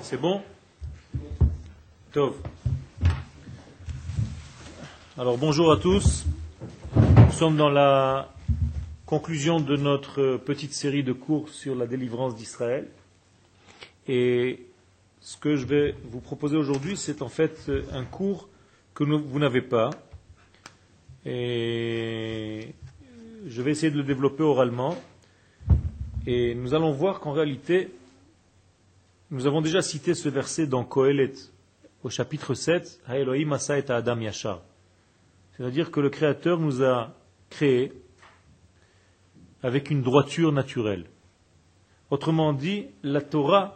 C'est bon? Tov. Alors bonjour à tous. Nous sommes dans la conclusion de notre petite série de cours sur la délivrance d'Israël. Et ce que je vais vous proposer aujourd'hui, c'est en fait un cours que vous n'avez pas. Et je vais essayer de le développer oralement. Et nous allons voir qu'en réalité, nous avons déjà cité ce verset dans Kohelet, au chapitre 7, Haelohim Asa et Adam Yashar. C'est-à-dire que le Créateur nous a créés avec une droiture naturelle. Autrement dit, la Torah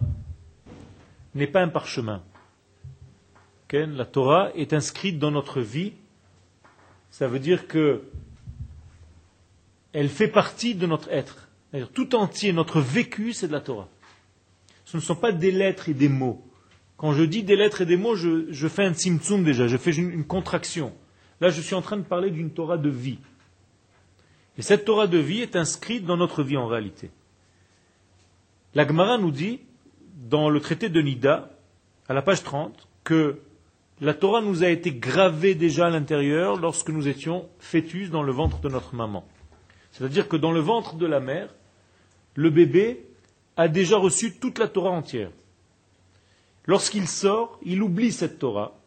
n'est pas un parchemin. La Torah est inscrite dans notre vie. Ça veut dire que elle fait partie de notre être. Tout entier, notre vécu, c'est de la Torah ce ne sont pas des lettres et des mots. Quand je dis des lettres et des mots, je, fais un tzimtzum déjà, je fais une, une, contraction. Là, je suis en train de parler d'une Torah de vie. Et cette Torah de vie est inscrite dans notre vie en réalité. La Gemara nous dit, dans le traité de Nida, à la page 30, que la Torah nous a été gravée déjà à l'intérieur lorsque nous étions fœtus dans le ventre de notre maman. C'est-à-dire que dans le ventre de la mère, le bébé a déjà reçu toute la Torah entière. Lorsqu'il sort, il oublie cette Torah.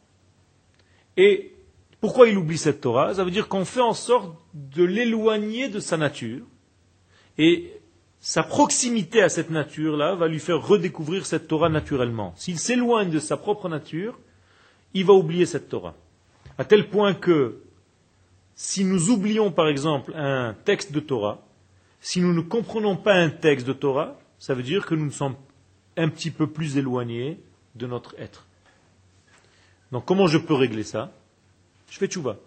Et pourquoi il oublie cette Torah? Ça veut dire qu'on fait en sorte de l'éloigner de sa nature. Et sa proximité à cette nature-là va lui faire redécouvrir cette Torah naturellement. S'il s'éloigne de sa propre nature, il va oublier cette Torah. À tel point que si nous oublions par exemple un texte de Torah, si nous ne comprenons pas un texte de Torah, ça veut dire que nous sommes un petit peu plus éloignés de notre être. Donc comment je peux régler ça? Je fais tchouva.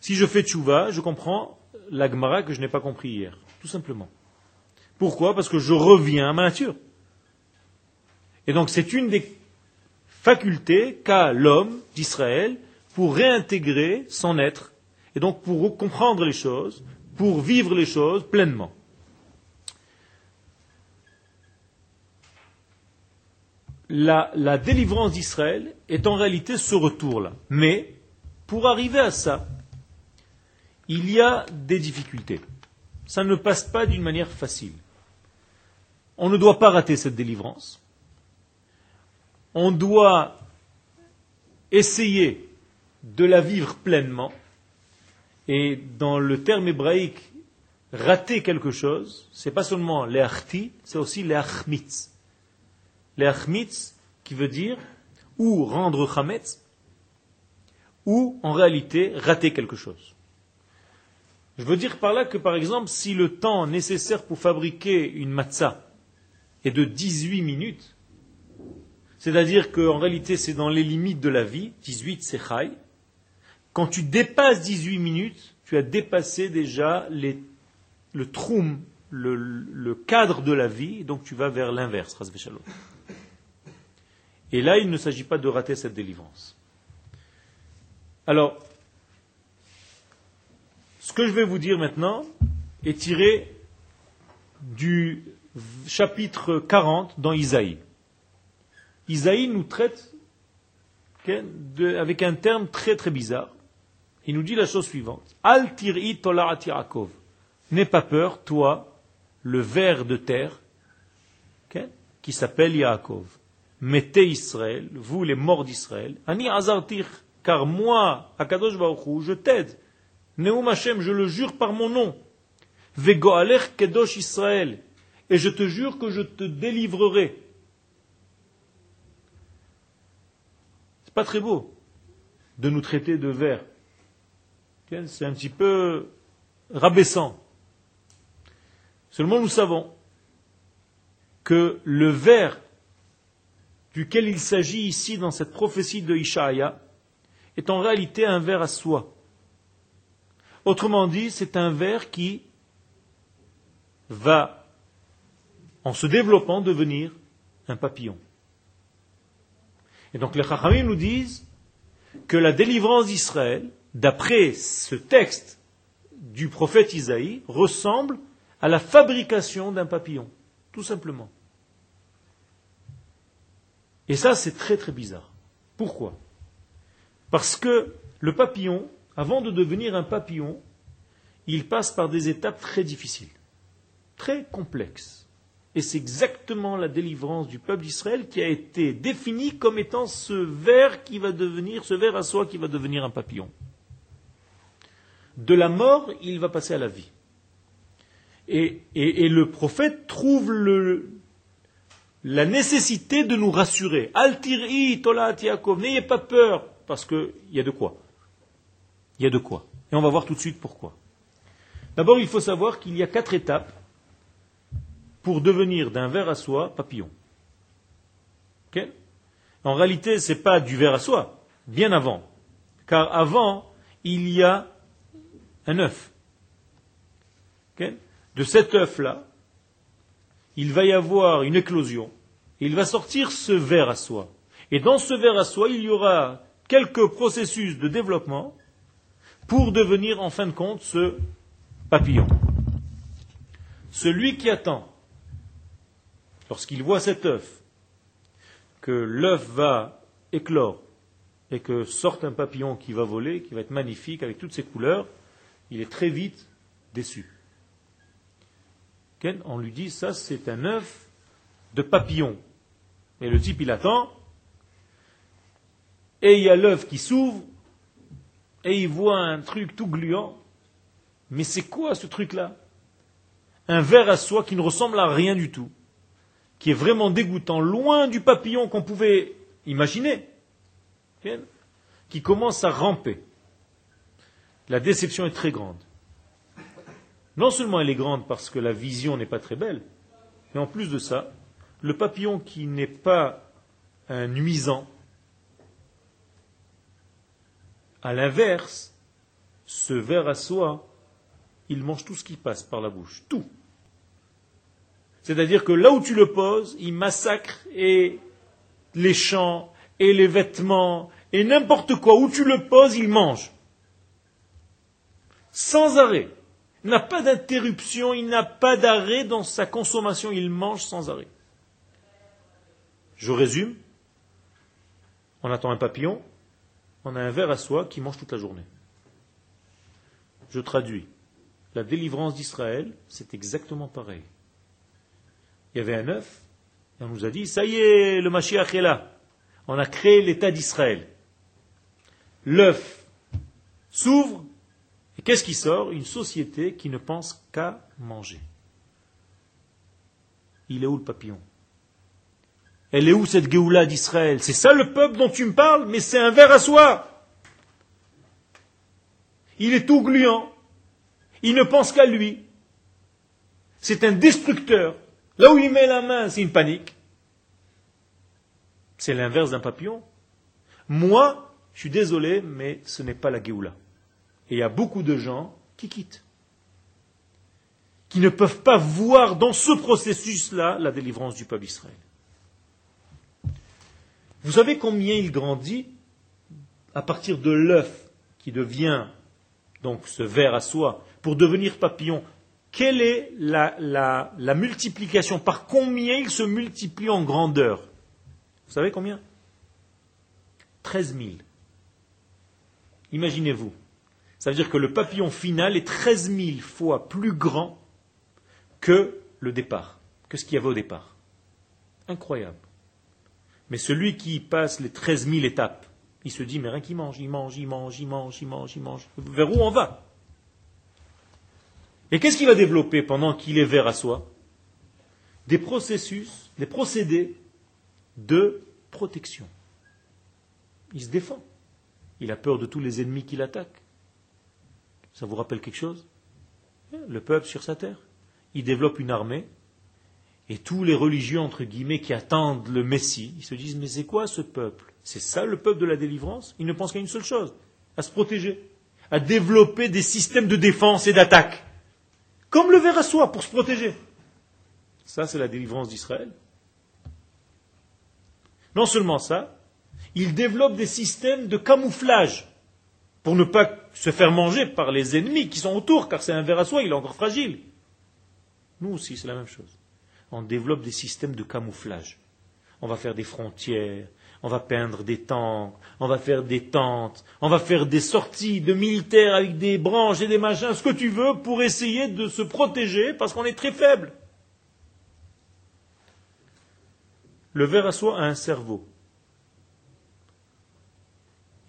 Si je fais tchouva, je comprends l'agmara que je n'ai pas compris hier, tout simplement. Pourquoi? Parce que je reviens à ma nature. Et donc c'est une des facultés qu'a l'homme d'Israël pour réintégrer son être, et donc pour comprendre les choses, pour vivre les choses pleinement. La, délivrance d'Israël est en réalité ce retour-là. Mais, pour arriver à ça, il y a des difficultés. Ça ne passe pas d'une manière facile. On ne doit pas rater cette délivrance. On doit essayer de la vivre pleinement. Et dans le terme hébraïque, rater quelque chose, c'est pas seulement les c'est aussi les l'achmitz, qui veut dire ou rendre chametz, ou en réalité rater quelque chose. Je veux dire par là que, par exemple, si le temps nécessaire pour fabriquer une matzah est de 18 minutes, c'est-à-dire qu'en réalité c'est dans les limites de la vie, 18 c'est chai, quand tu dépasses 18 minutes, tu as dépassé déjà le troum, le, cadre de la vie, donc tu vas vers l'inverse, et là, il ne s'agit pas de rater cette délivrance. Alors, ce que je vais vous dire maintenant est tiré du chapitre 40 dans Isaïe. Isaïe nous traite avec un terme très très bizarre. Il nous dit la chose suivante. Al tir'i N'aie pas peur, toi, le ver de terre, qui s'appelle Yaakov mettez Israël, vous les morts d'Israël, Ani azartir, car moi, Akadosh Baruch je t'aide. Neum Hashem, je le jure par mon nom. Vegoaler kedosh Israël, et je te jure que je te délivrerai. C'est pas très beau de nous traiter de vers. C'est un petit peu rabaissant. Seulement nous savons que le vers duquel il s'agit ici dans cette prophétie de Ishaïa est en réalité un ver à soi. Autrement dit, c'est un ver qui va, en se développant, devenir un papillon. Et donc les Chachamim nous disent que la délivrance d'Israël, d'après ce texte du prophète Isaïe, ressemble à la fabrication d'un papillon, tout simplement. Et ça, c'est très très bizarre. Pourquoi? Parce que le papillon, avant de devenir un papillon, il passe par des étapes très difficiles, très complexes. Et c'est exactement la délivrance du peuple d'Israël qui a été définie comme étant ce ver qui va devenir, ce ver à soi qui va devenir un papillon. De la mort, il va passer à la vie. Et, le prophète trouve la nécessité de nous rassurer. Altiri, Tolat, Yaakov, n'ayez pas peur, parce qu'il y a de quoi. Il y a de quoi. Et on va voir tout de suite pourquoi. D'abord, il faut savoir qu'il y a quatre étapes pour devenir d'un ver à soie papillon. en réalité, ce n'est pas du ver à soie, bien avant. Car avant, il y a un œuf. De cet œuf-là, il va y avoir une éclosion. il va sortir ce ver à soie. Et dans ce ver à soie, il y aura quelques processus de développement pour devenir en fin de compte ce papillon. Celui qui attend lorsqu'il voit cet œuf, que l'œuf va éclore et que sorte un papillon qui va voler, qui va être magnifique avec toutes ses couleurs, il est très vite déçu. On lui dit ça c'est un œuf de papillon. Et le type il attend, et il y a l'œuf qui s'ouvre, et il voit un truc tout gluant. Mais c'est quoi ce truc-là? Un verre à soie qui ne ressemble à rien du tout qui est vraiment dégoûtant, loin du papillon qu'on pouvait imaginer, qui commence à ramper. La déception est très grande. Non seulement elle est grande parce que la vision n'est pas très belle, mais en plus de ça, le papillon qui n'est pas un nuisant, à l'inverse, ce ver à soie, il mange tout ce qui passe par la bouche, tout. C'est-à-dire que là où tu le poses, il massacre les champs et les vêtements et n'importe quoi. Où tu le poses, il mange. Sans arrêt. Il n'a pas d'interruption, il n'a pas d'arrêt dans sa consommation, il mange sans arrêt. Je résume. On attend un papillon, on a un ver à soie qui mange toute la journée. Je traduis. La délivrance d'Israël, c'est exactement pareil il y avait un œuf, on nous a dit, ça y est, le Mashiach. On a créé l'État d'Israël. L'œuf s'ouvre, et qu'est-ce qui sort? Une société qui ne pense qu'à manger. Il est où le papillon? Elle est où cette Géoula d'Israël? C'est ça le peuple dont tu me parles, mais c'est un verre à soie. Il est tout gluant. Il ne pense qu'à lui. C'est un destructeur. Là où il met la main, c'est une panique. C'est l'inverse d'un papillon. Moi, je suis désolé, mais ce n'est pas la Géoula. Et il y a beaucoup de gens qui quittent. Qui ne peuvent pas voir dans ce processus-là la délivrance du peuple d'Israël. Vous savez combien il grandit à partir de l'œuf qui devient donc ce ver à soie pour devenir papillon? Quelle est la, multiplication? Par combien il se multiplie en grandeur? Vous savez combien? 13 000. Imaginez-vous. Ça veut dire que le papillon final est 13 000 fois plus grand que le départ, que ce qu'il y avait au départ. Incroyable. Mais celui qui passe les 13 000 étapes, il se dit, mais rien qu'il mange, il mange, il mange, il mange, il mange, il mange. Vers où on va? Et qu'est-ce qu'il va développer pendant qu'il est vert à soi? Des processus, des procédés de protection. Il se défend. Il a peur de tous les ennemis qui l'attaquent. Ça vous rappelle quelque chose? Le peuple sur sa terre? Il développe une armée et tous les religieux, entre guillemets, qui attendent le Messie, ils se disent, mais c'est quoi ce peuple? C'est ça le peuple de la délivrance? Il ne pense qu'à une seule chose, à se protéger, à développer des systèmes de défense et d'attaque. Comme le ver à soie pour se protéger. Ça, c'est la délivrance d'Israël. Non seulement ça, il développe des systèmes de camouflage pour ne pas se faire manger par les ennemis qui sont autour, car c'est un ver à soie, il est encore fragile. Nous aussi, c'est la même chose. On développe des systèmes de camouflage. On va faire des frontières, on va peindre des tanks, on va faire des tentes, on va faire des sorties de militaires avec des branches et des machins, ce que tu veux, pour essayer de se protéger parce qu'on est très faible. Le ver à soie a un cerveau.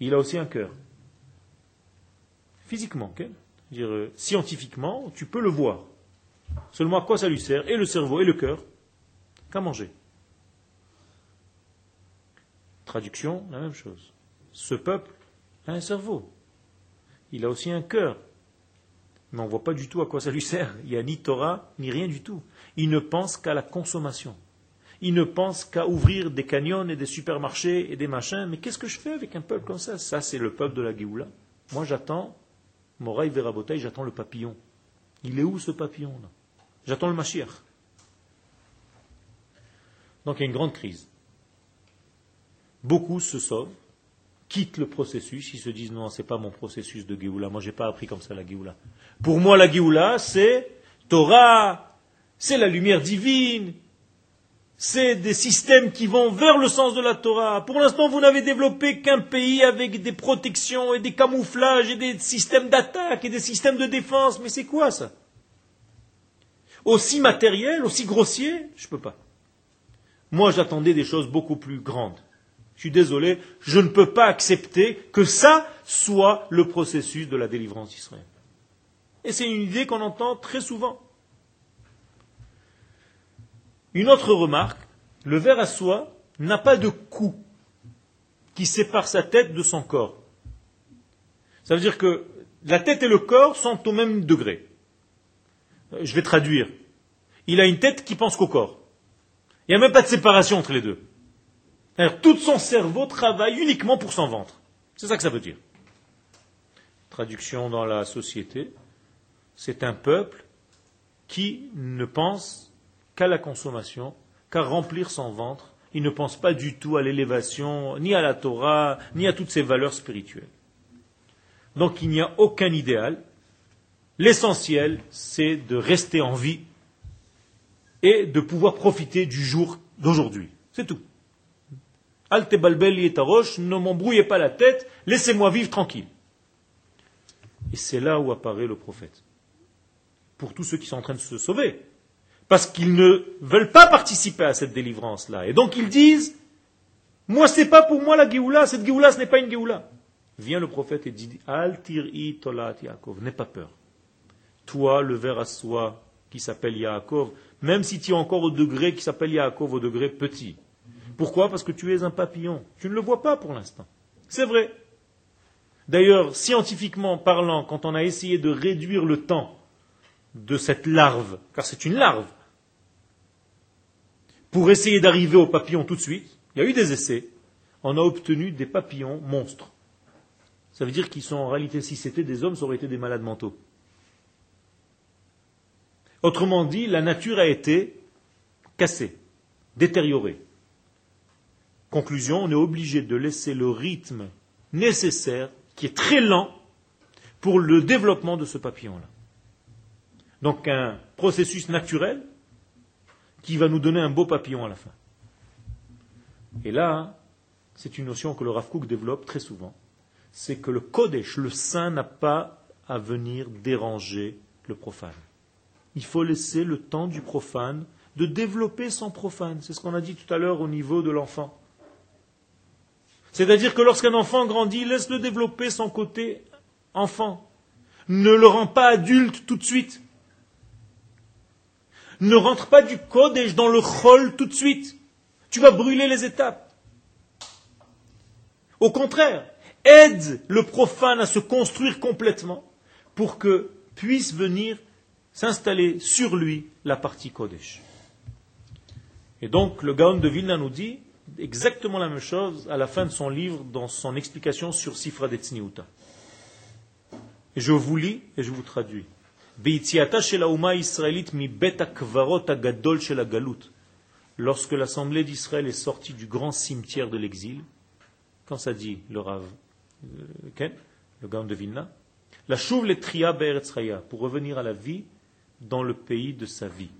Il a aussi un cœur. Physiquement, dire, euh, scientifiquement, tu peux le voir. Seulement à quoi ça lui sert? Et le cerveau et le cœur Qu'à manger. Traduction, la même chose. Ce peuple a un cerveau. Il a aussi un cœur. Mais on ne voit pas du tout à quoi ça lui sert. Il n'y a ni Torah, ni rien du tout. Il ne pense qu'à la consommation. Il ne pense qu'à ouvrir des canyons et des supermarchés et des machins. Mais qu'est-ce que je fais avec un peuple comme ça? Ça, c'est le peuple de la Géoula. Moi, j'attends, Moraï Verabotaï, j'attends le papillon. Il est où ce papillon-là? J'attends le Mashiach. Donc il y a une grande crise. Beaucoup se sauvent, quittent le processus, ils se disent non, ce n'est pas mon processus de Géoula, moi je n'ai pas appris comme ça la Géoula. Pour moi la Géoula, c'est Torah, c'est la lumière divine, c'est des systèmes qui vont vers le sens de la Torah. Pour l'instant, vous n'avez développé qu'un pays avec des protections et des camouflages et des systèmes d'attaque et des systèmes de défense. Mais c'est quoi ça? Aussi matériel, aussi grossier? Je ne peux pas. Moi, j'attendais des choses beaucoup plus grandes. Je suis désolé, je ne peux pas accepter que ça soit le processus de la délivrance d'Israël. Et c'est une idée qu'on entend très souvent. Une autre remarque, le ver à soie n'a pas de cou qui sépare sa tête de son corps. Ça veut dire que la tête et le corps sont au même degré. Euh, je vais traduire. Il a une tête qui pense qu'au corps. Il n'y a même pas de séparation entre les deux. Tout son cerveau travaille uniquement pour son ventre. C'est ça que ça veut dire. Traduction dans la société, c'est un peuple qui ne pense qu'à la consommation, qu'à remplir son ventre. Il ne pense pas du tout à l'élévation, ni à la Torah, ni à toutes ces valeurs spirituelles. Donc il n'y a aucun idéal. L'essentiel, c'est de rester en vie et de pouvoir profiter du jour d'aujourd'hui. C'est tout. Alte balbeli ne m'embrouillez pas la tête, laissez-moi vivre tranquille. Et c'est là où apparaît le prophète. Pour tous ceux qui sont en train de se sauver. Parce qu'ils ne veulent pas participer à cette délivrance-là. Et donc ils disent, moi c'est pas pour moi la Géoula, cette Géoula ce n'est pas une Géoula. Vient le prophète et dit, Al tir'i tolat Yaakov, n'aie pas peur. Toi, le ver à soie qui s'appelle Yaakov, même si tu es encore au degré qui s'appelle Yaakov, au degré petit, pourquoi? Parce que tu es un papillon. Tu ne le vois pas pour l'instant. C'est vrai. D'ailleurs, scientifiquement parlant, quand on a essayé de réduire le temps de cette larve, car c'est une larve, pour essayer d'arriver au papillon tout de suite, il y a eu des essais, on a obtenu des papillons monstres. Ça veut dire qu'ils sont en réalité, si c'était des hommes, ça aurait été des malades mentaux. Autrement dit, la nature a été cassée, détériorée. Conclusion, on est obligé de laisser le rythme nécessaire, qui est très lent, pour le développement de ce papillon-là. Donc un processus naturel qui va nous donner un beau papillon à la fin. Et là, c'est une notion que le Rav développe très souvent, c'est que le Kodesh, le saint, n'a pas à venir déranger le profane. Il faut laisser le temps du profane de développer son profane. C'est ce qu'on a dit tout à l'heure au niveau de l'enfant. C'est-à-dire que lorsqu'un enfant grandit, laisse-le développer son côté enfant. Ne le rend pas adulte tout de suite. Ne rentre pas du Kodesh dans le chol tout de suite. Tu vas brûler les étapes. Au contraire, aide le profane à se construire complètement pour que puisse venir s'installer sur lui la partie Kodesh. Et donc le Gaon de Vilna nous dit exactement la même chose à la fin de son livre, dans son explication sur Sifra Et je vous lis et je vous traduis. Lorsque l'assemblée d'Israël est sortie du grand cimetière de l'exil, quand ça dit le Rav, euh, le Gaon de Vilna, la chouve les tria pour revenir à la vie dans le pays de sa vie.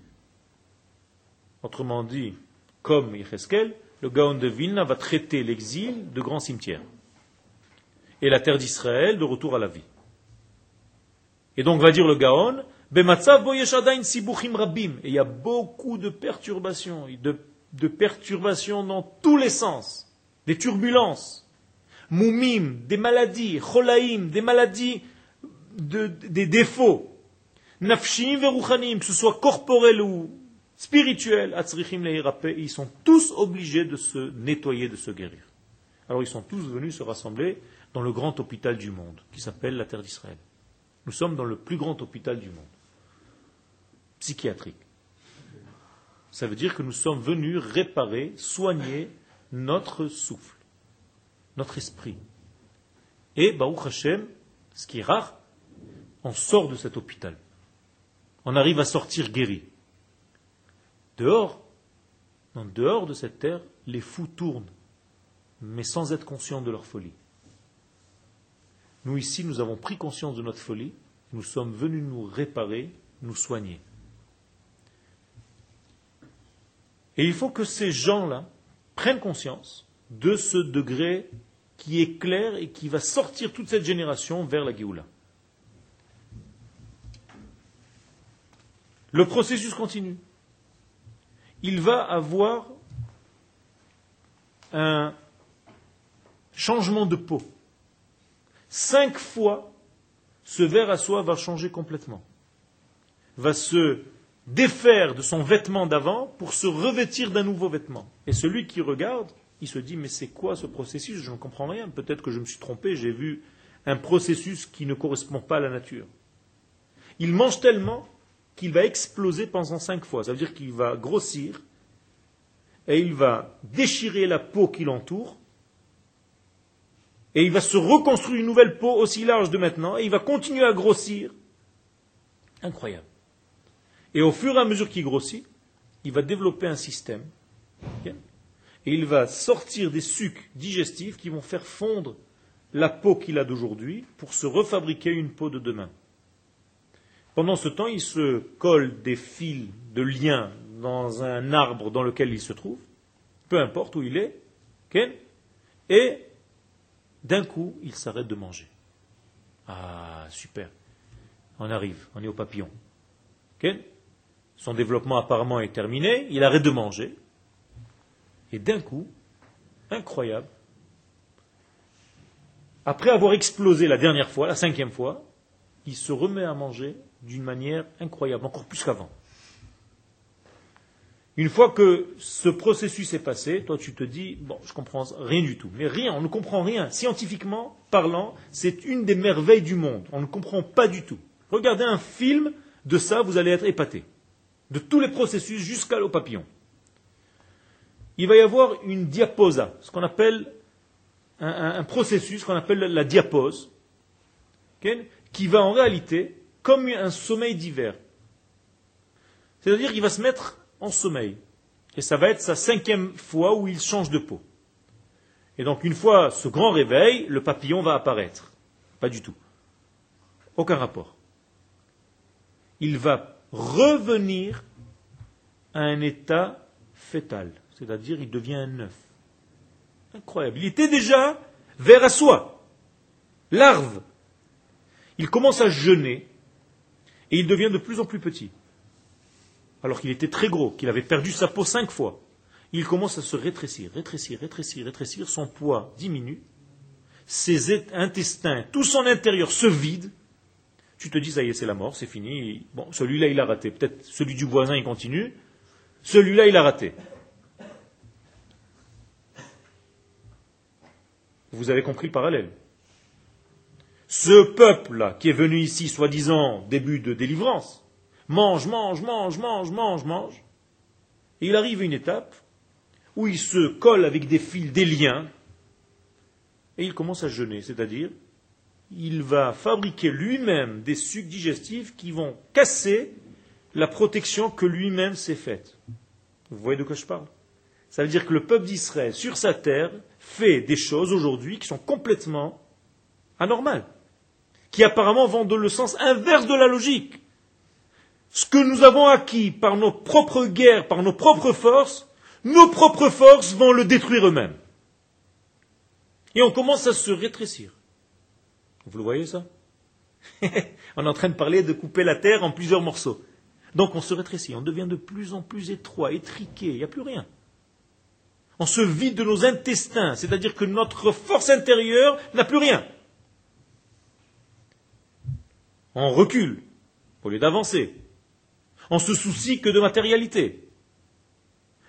Autrement dit, comme Yecheskel, le Gaon de Vilna va traiter l'exil de grand cimetière. Et la terre d'Israël de retour à la vie. Et donc va dire le Gaon, et il y a beaucoup de perturbations, de, perturbations dans tous les sens, des turbulences, moumim, des maladies, cholaïm, des maladies, de, des défauts, nafshim veruchanim, que ce soit corporel ou spirituel, ils sont tous obligés de se nettoyer, de se guérir. Alors ils sont tous venus se rassembler dans le grand hôpital du monde, qui s'appelle la terre d'Israël. Nous sommes dans le plus grand hôpital du monde psychiatrique. Ça veut dire que nous sommes venus réparer, soigner notre souffle, notre esprit. Et, Baruch Hashem, ce qui est rare, on sort de cet hôpital. On arrive à sortir guéri. Dehors, en dehors de cette terre, les fous tournent, mais sans être conscients de leur folie. Nous ici, nous avons pris conscience de notre folie, nous sommes venus nous réparer, nous soigner. Et il faut que ces gens-là prennent conscience de ce degré qui est clair et qui va sortir toute cette génération vers la Géoula. Le processus continue. Il va avoir un changement de peau. Cinq fois, ce verre à soie va changer complètement. Va se défaire de son vêtement d'avant pour se revêtir d'un nouveau vêtement. Et celui qui regarde, il se dit, mais c'est quoi ce processus? Je ne comprends rien. Peut-être que je me suis trompé, j'ai vu un processus qui ne correspond pas à la nature. Il mange tellement qu'il va exploser pendant cinq fois. Ça veut dire qu'il va grossir et il va déchirer la peau qui l'entoure et il va se reconstruire une nouvelle peau aussi large de maintenant et il va continuer à grossir. Incroyable. Et au fur et à mesure qu'il grossit, il va développer un système. et il va sortir des sucs digestifs qui vont faire fondre la peau qu'il a d'aujourd'hui pour se refabriquer une peau de demain. Pendant ce temps, il se colle des fils de lien dans un arbre dans lequel il se trouve, peu importe où il est, et d'un coup, il s'arrête de manger. Ah, super. On arrive, on est au papillon. Son développement apparemment est terminé, il arrête de manger, et d'un coup, incroyable, après avoir explosé la dernière fois, la cinquième fois, il se remet à manger d'une manière incroyable, encore plus qu'avant. Une fois que ce processus est passé, toi tu te dis, bon, je comprends rien du tout. Mais rien, on ne comprend rien. Scientifiquement parlant, c'est une des merveilles du monde. On ne comprend pas du tout. Regardez un film de ça, vous allez être épaté de tous les processus jusqu'au papillon. Il va y avoir une diaposa, ce qu'on appelle un, processus qu'on appelle la diapose, qui va en réalité comme un sommeil d'hiver. C'est-à-dire qu'il va se mettre en sommeil. Et ça va être sa cinquième fois où il change de peau. Et donc une fois ce grand réveil, le papillon va apparaître. Pas du tout. Aucun rapport. Il va revenir à un état fœtal, c'est-à-dire il devient un œuf. Incroyable. Il était déjà vers à soi, larve. Il commence à jeûner et il devient de plus en plus petit. Alors qu'il était très gros, qu'il avait perdu sa peau cinq fois. Il commence à se rétrécir, rétrécir, rétrécir, rétrécir, son poids diminue, ses intestins, tout son intérieur se vide, tu te dis, ça y est, c'est la mort, c'est fini. Bon, celui-là, il a raté. Peut-être celui du voisin, il continue. Celui-là, il a raté. Vous avez compris le parallèle. Ce peuple-là, qui est venu ici, soi-disant, début de délivrance, mange, mange, mange, mange, mange, mange. Et il arrive à une étape où il se colle avec des fils, des liens, et il commence à jeûner, c'est-à-dire il va fabriquer lui-même des sucs digestifs qui vont casser la protection que lui-même s'est faite. Vous voyez de quoi je parle? Ça veut dire que le peuple d'Israël, sur sa terre, fait des choses aujourd'hui qui sont complètement anormales, qui apparemment vont dans le sens inverse de la logique. Ce que nous avons acquis par nos propres guerres, par nos propres forces, nos propres forces vont le détruire eux-mêmes. Et on commence à se rétrécir. Vous le voyez ça? On est en train de parler de couper la terre en plusieurs morceaux. Donc on se rétrécit, on devient de plus en plus étroit, étriqué, il n'y a plus rien. On se vide de nos intestins, c'est-à-dire que notre force intérieure n'a plus rien. On recule au lieu d'avancer. On se soucie que de matérialité.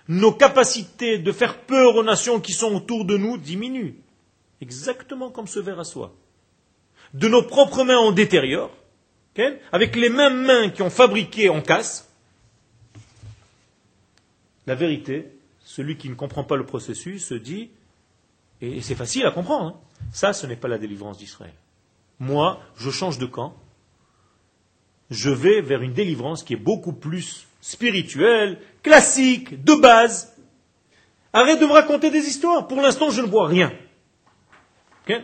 Nos capacités de faire peur aux nations qui sont autour de nous diminuent. Exactement comme ce verre à soie. De nos propres mains, on détériore. Avec les mêmes mains qui ont fabriqué, on casse. La vérité, celui qui ne comprend pas le processus se dit, et c'est facile à comprendre, hein, ça ce n'est pas la délivrance d'Israël. Moi, je change de camp, je vais vers une délivrance qui est beaucoup plus spirituelle, classique, de base. Arrête de me raconter des histoires. Pour l'instant, je ne vois rien. Ok?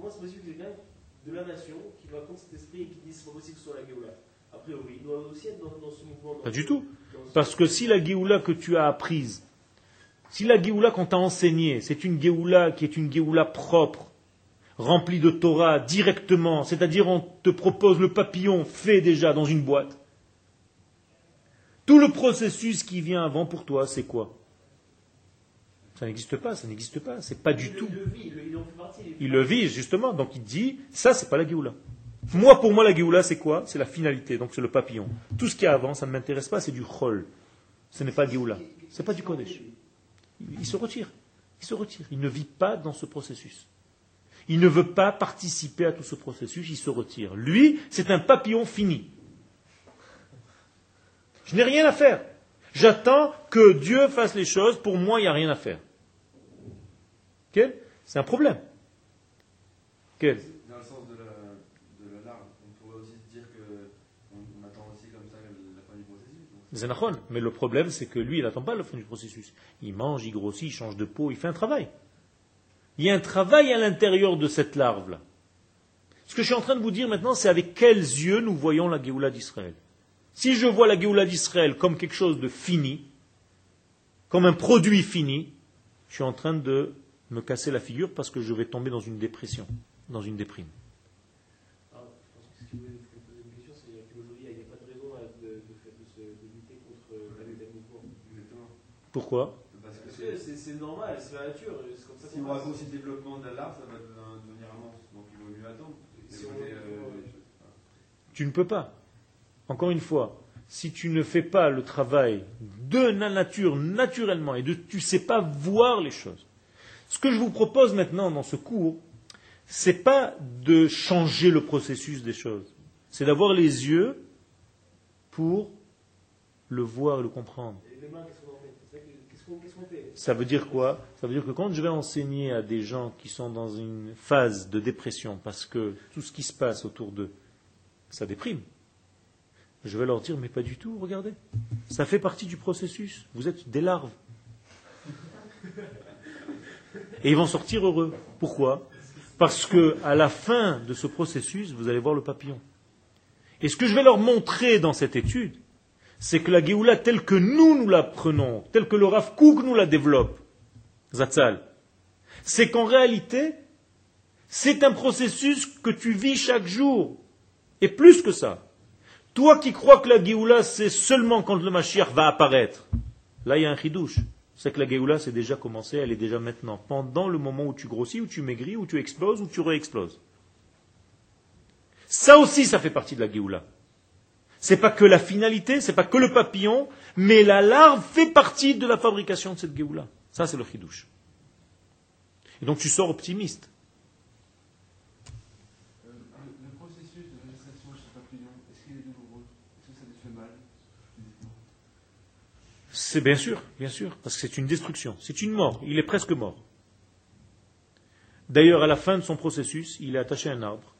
Comment c'est possible que quelqu'un de la nation qui va contre cet esprit et qui dit c'est pas possible que ce soit la Géoula A priori, il doit aussi être dans, dans ce mouvement. Pas du tout. Parce que si la Géoula que tu as apprise, si la Géoula qu'on t'a enseignée, c'est une Géoula qui est une Géoula propre, remplie de Torah directement, c'est-à-dire on te propose le papillon fait déjà dans une boîte, tout le processus qui vient avant pour toi, c'est quoi? Ça n'existe pas, ça n'existe pas, c'est pas du tout. Il le vit, justement, donc il dit, ça c'est pas la Géoula. Moi, pour moi, la Géoula, c'est quoi? C'est la finalité, donc c'est le papillon. Tout ce qui est avant, ça ne m'intéresse pas, c'est du chol. Ce n'est pas Géoula, c'est pas du Kodesh. Il, se retire, il se retire, il ne vit pas dans ce processus. Il ne veut pas participer à tout ce processus, il se retire. Lui, c'est un papillon fini. Je n'ai rien à faire. J'attends que Dieu fasse les choses, pour moi, il n'y a rien à faire. C'est un problème. Quel Dans le sens de la, de larve, on pourrait aussi dire qu'on attend aussi comme ça la fin du mais le problème c'est que lui, il n'attend pas la fin du processus. Il mange, il grossit, il change de peau, il fait un travail. Il y a un travail à l'intérieur de cette larve-là. Ce que je suis en train de vous dire maintenant, c'est avec quels yeux nous voyons la Géoula d'Israël. Si je vois la Géoula d'Israël comme quelque chose de fini, comme un produit fini, je suis en train de me casser la figure parce que je vais tomber dans une dépression, dans une déprime. Ah, je pense que si vous voulez poser une question, c'est qu'aujourd'hui, il n'y a pas de raison de, de, de, lutter contre. Pourquoi? Parce que c'est normal, c'est la nature. Comme ça si on raccourcit le développement de l'art, ça va devenir un monstre. Donc il vaut mieux attendre. Si euh, tu ne peux pas. Encore une fois, si tu ne fais pas le travail de la nature naturellement et de tu ne sais pas voir les choses, ce que je vous propose maintenant dans ce cours, ce n'est pas de changer le processus des choses, c'est d'avoir les yeux pour le voir et le comprendre. Ça veut dire quoi? Ça veut dire que quand je vais enseigner à des gens qui sont dans une phase de dépression parce que tout ce qui se passe autour d'eux, ça déprime, je vais leur dire, mais pas du tout, regardez. Ça fait partie du processus. Vous êtes des larves. Et ils vont sortir heureux. Pourquoi? Parce que à la fin de ce processus, vous allez voir le papillon. Et ce que je vais leur montrer dans cette étude, c'est que la Géoula telle que nous nous la prenons, telle que le Rav Kouk nous la développe, Zatzal, c'est qu'en réalité, c'est un processus que tu vis chaque jour. Et plus que ça. Toi qui crois que la Géoula, c'est seulement quand le Mashiach va apparaître, là il y a un chidouche c'est que la Géoula, c'est déjà commencé, elle est déjà maintenant, pendant le moment où tu grossis, où tu maigris, où tu exploses, où tu réexploses. Ça aussi, ça fait partie de la Géoula. C'est pas que la finalité, c'est pas que le papillon, mais la larve fait partie de la fabrication de cette Géoula. Ça, c'est le chidouche. Et donc tu sors optimiste. C'est bien sûr, bien sûr, parce que c'est une destruction, c'est une mort, il est presque mort. D'ailleurs, à la fin de son processus, il est attaché à un arbre,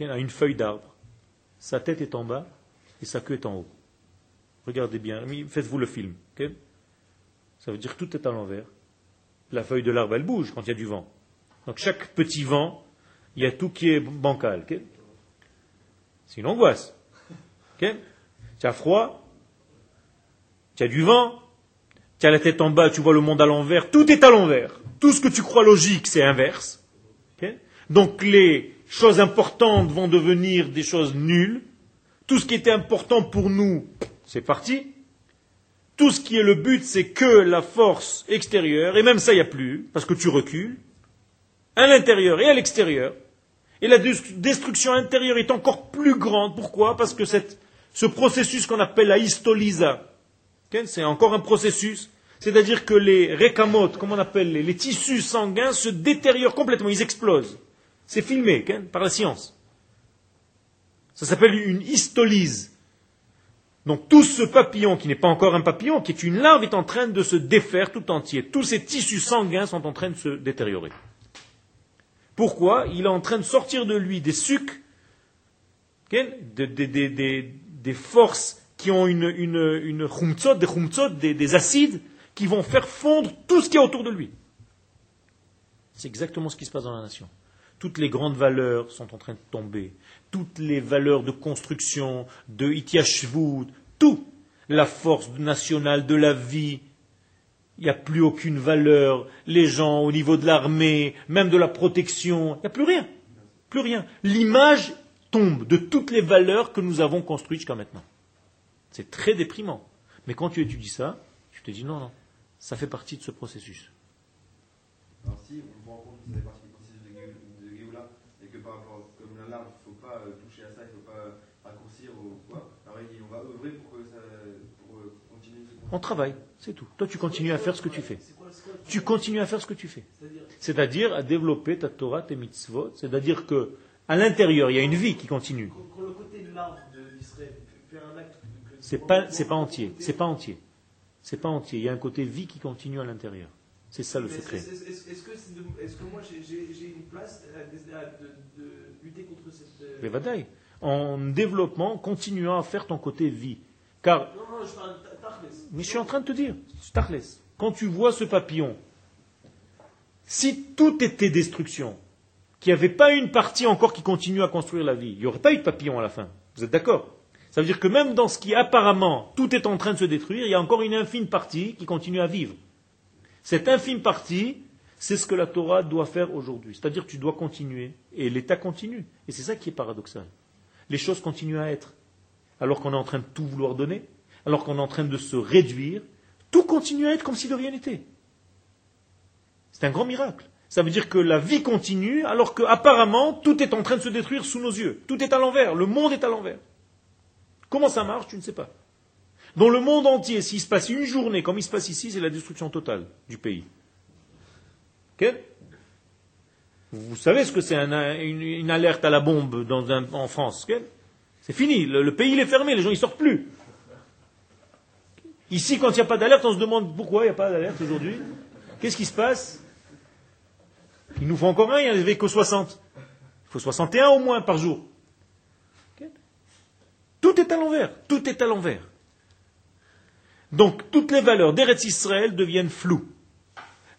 à une feuille d'arbre. Sa tête est en bas et sa queue est en haut. Regardez bien, faites-vous le film. Ça veut dire que tout est à l'envers. La feuille de l'arbre, elle bouge quand il y a du vent. Donc chaque petit vent, il y a tout qui est bancal. C'est une angoisse. tu as froid, tu as du vent, tu as la tête en bas, tu vois le monde à l'envers, tout est à l'envers. Tout ce que tu crois logique, c'est inverse. Donc les choses importantes vont devenir des choses nulles. Tout ce qui était important pour nous, c'est parti. Tout ce qui est le but, c'est que la force extérieure, et même ça, il n'y a plus, parce que tu recules, à l'intérieur et à l'extérieur. Et la destruction intérieure est encore plus grande. Pourquoi? Parce que ce processus qu'on appelle la histolisa, c'est encore un processus, c'est-à-dire que les récamotes, comme on appelle les, tissus sanguins, se détériorent complètement, ils explosent. C'est filmé par la science. Ça s'appelle une histolyse. Donc tout ce papillon, qui n'est pas encore un papillon, qui est une larve, est en train de se défaire tout entier. Tous ces tissus sanguins sont en train de se détériorer. Pourquoi? Il est en train de sortir de lui des sucs, des, forces qui ont une, une, une des, des acides, qui vont faire fondre tout ce qui est autour de lui. C'est exactement ce qui se passe dans la nation. Toutes les grandes valeurs sont en train de tomber. Toutes les valeurs de construction, de itiashvut, tout. La force nationale de la vie. Il n'y a plus aucune valeur. Les gens, au niveau de l'armée, même de la protection, il n'y a plus rien. Plus rien. L'image tombe de toutes les valeurs que nous avons construites jusqu'à maintenant. C'est très déprimant. Mais quand tu étudies ça, tu te dis non, non, ça fait partie de ce processus. Alors Euh, toucher à ça, il ne faut pas raccourcir ou quoi. Alors on va œuvrer pour, que ça, pour euh, continuer. On travaille, c'est tout. Toi, tu continues à faire ce que tu fais. Tu continues à faire ce que tu fais. C'est-à-dire à développer ta Torah, tes mitzvot. C'est-à-dire que à l'intérieur, il y a une vie qui continue. C'est pas, c'est pas entier. C'est pas entier. C'est pas entier. Il y a un côté vie qui continue à l'intérieur. C'est ça le secret. Est-ce que, moi j'ai une place de, lutter contre cette. Euh, Mais bataille. En développement, continuant à faire ton côté vie. Car. Non, non, je parle Mais je suis en train de te dire, Quand tu vois ce papillon, si tout était destruction, qu'il n'y avait pas une partie encore qui continue à construire la vie, il n'y aurait pas eu de papillon à la fin. Vous êtes d'accord? Ça veut dire que même dans ce qui apparemment tout est en train de se détruire, il y a encore une infime partie qui continue à vivre. Cette infime partie, c'est ce que la Torah doit faire aujourd'hui. C'est-à-dire tu dois continuer. Et l'État continue. Et c'est ça qui est paradoxal. Les choses continuent à être. Alors qu'on est en train de tout vouloir donner, alors qu'on est en train de se réduire, tout continue à être comme si de rien n'était. C'est un grand miracle. Ça veut dire que la vie continue alors qu'apparemment tout est en train de se détruire sous nos yeux. Tout est à l'envers. Le monde est à l'envers. Comment ça marche Tu ne sais pas. Dans le monde entier, s'il se passe une journée comme il se passe ici, c'est la destruction totale du pays. Vous savez ce que c'est une, alerte à la bombe en France C'est fini, le, pays est fermé, les gens ne sortent plus. Ici, quand il n'y a pas d'alerte, on se demande pourquoi il n'y a pas d'alerte aujourd'hui. Qu'est-ce qui se passe Il nous faut encore un, il n'y en avait que 60. Il faut 61 au moins par jour. Tout est à l'envers, tout est à l'envers. Donc toutes les valeurs d'Eretz Israël deviennent floues.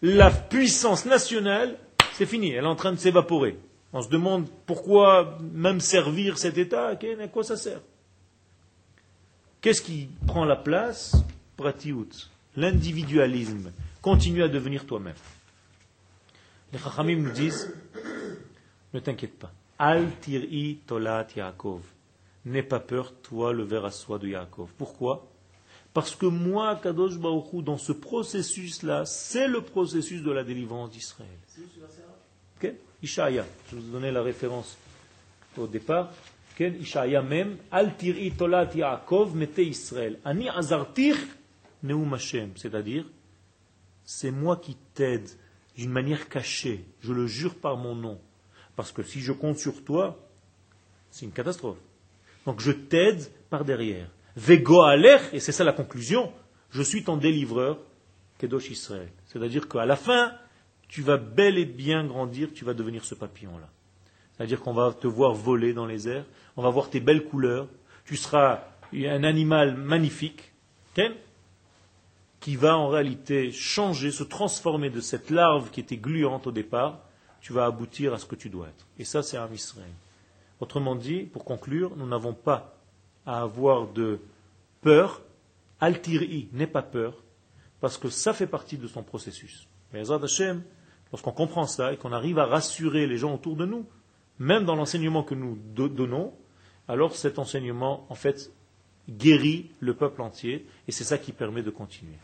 La puissance nationale, c'est fini, elle est en train de s'évaporer. On se demande pourquoi même servir cet État, à quoi ça sert? Qu'est-ce qui prend la place? Pratiout, l'individualisme. Continue à devenir toi-même. Les Chachamim nous disent ne t'inquiète pas. Al tir'i tolat Yaakov. N'aie pas peur, toi, le ver à soie de Yaakov. Pourquoi? Parce que moi, Kadosh Baruchou, dans ce processus-là, c'est le processus de la délivrance d'Israël. Okay? Ishaya, je vous ai donné la référence au départ. Okay? Ishaya même, Al tir'i tolat Yaakov mete Israël. Ani azartir neum Hashem. C'est-à-dire, c'est moi qui t'aide d'une manière cachée. Je le jure par mon nom. Parce que si je compte sur toi, c'est une catastrophe. Donc je t'aide par derrière. Vego et c'est ça la conclusion, je suis ton délivreur, Kedosh Israël. C'est-à-dire qu'à la fin, tu vas bel et bien grandir, tu vas devenir ce papillon-là. C'est-à-dire qu'on va te voir voler dans les airs, on va voir tes belles couleurs, tu seras un animal magnifique. qui va en réalité changer, se transformer de cette larve qui était gluante au départ, tu vas aboutir à ce que tu dois être. Et ça, c'est un Israël. Autrement dit, pour conclure, nous n'avons pas à avoir de peur. Altiri, n'aie pas peur, parce que ça fait partie de son processus. Mais Hashem, lorsqu'on comprend ça et qu'on arrive à rassurer les gens autour de nous, même dans l'enseignement que nous donnons, alors cet enseignement, en fait, guérit le peuple entier, et c'est ça qui permet de continuer.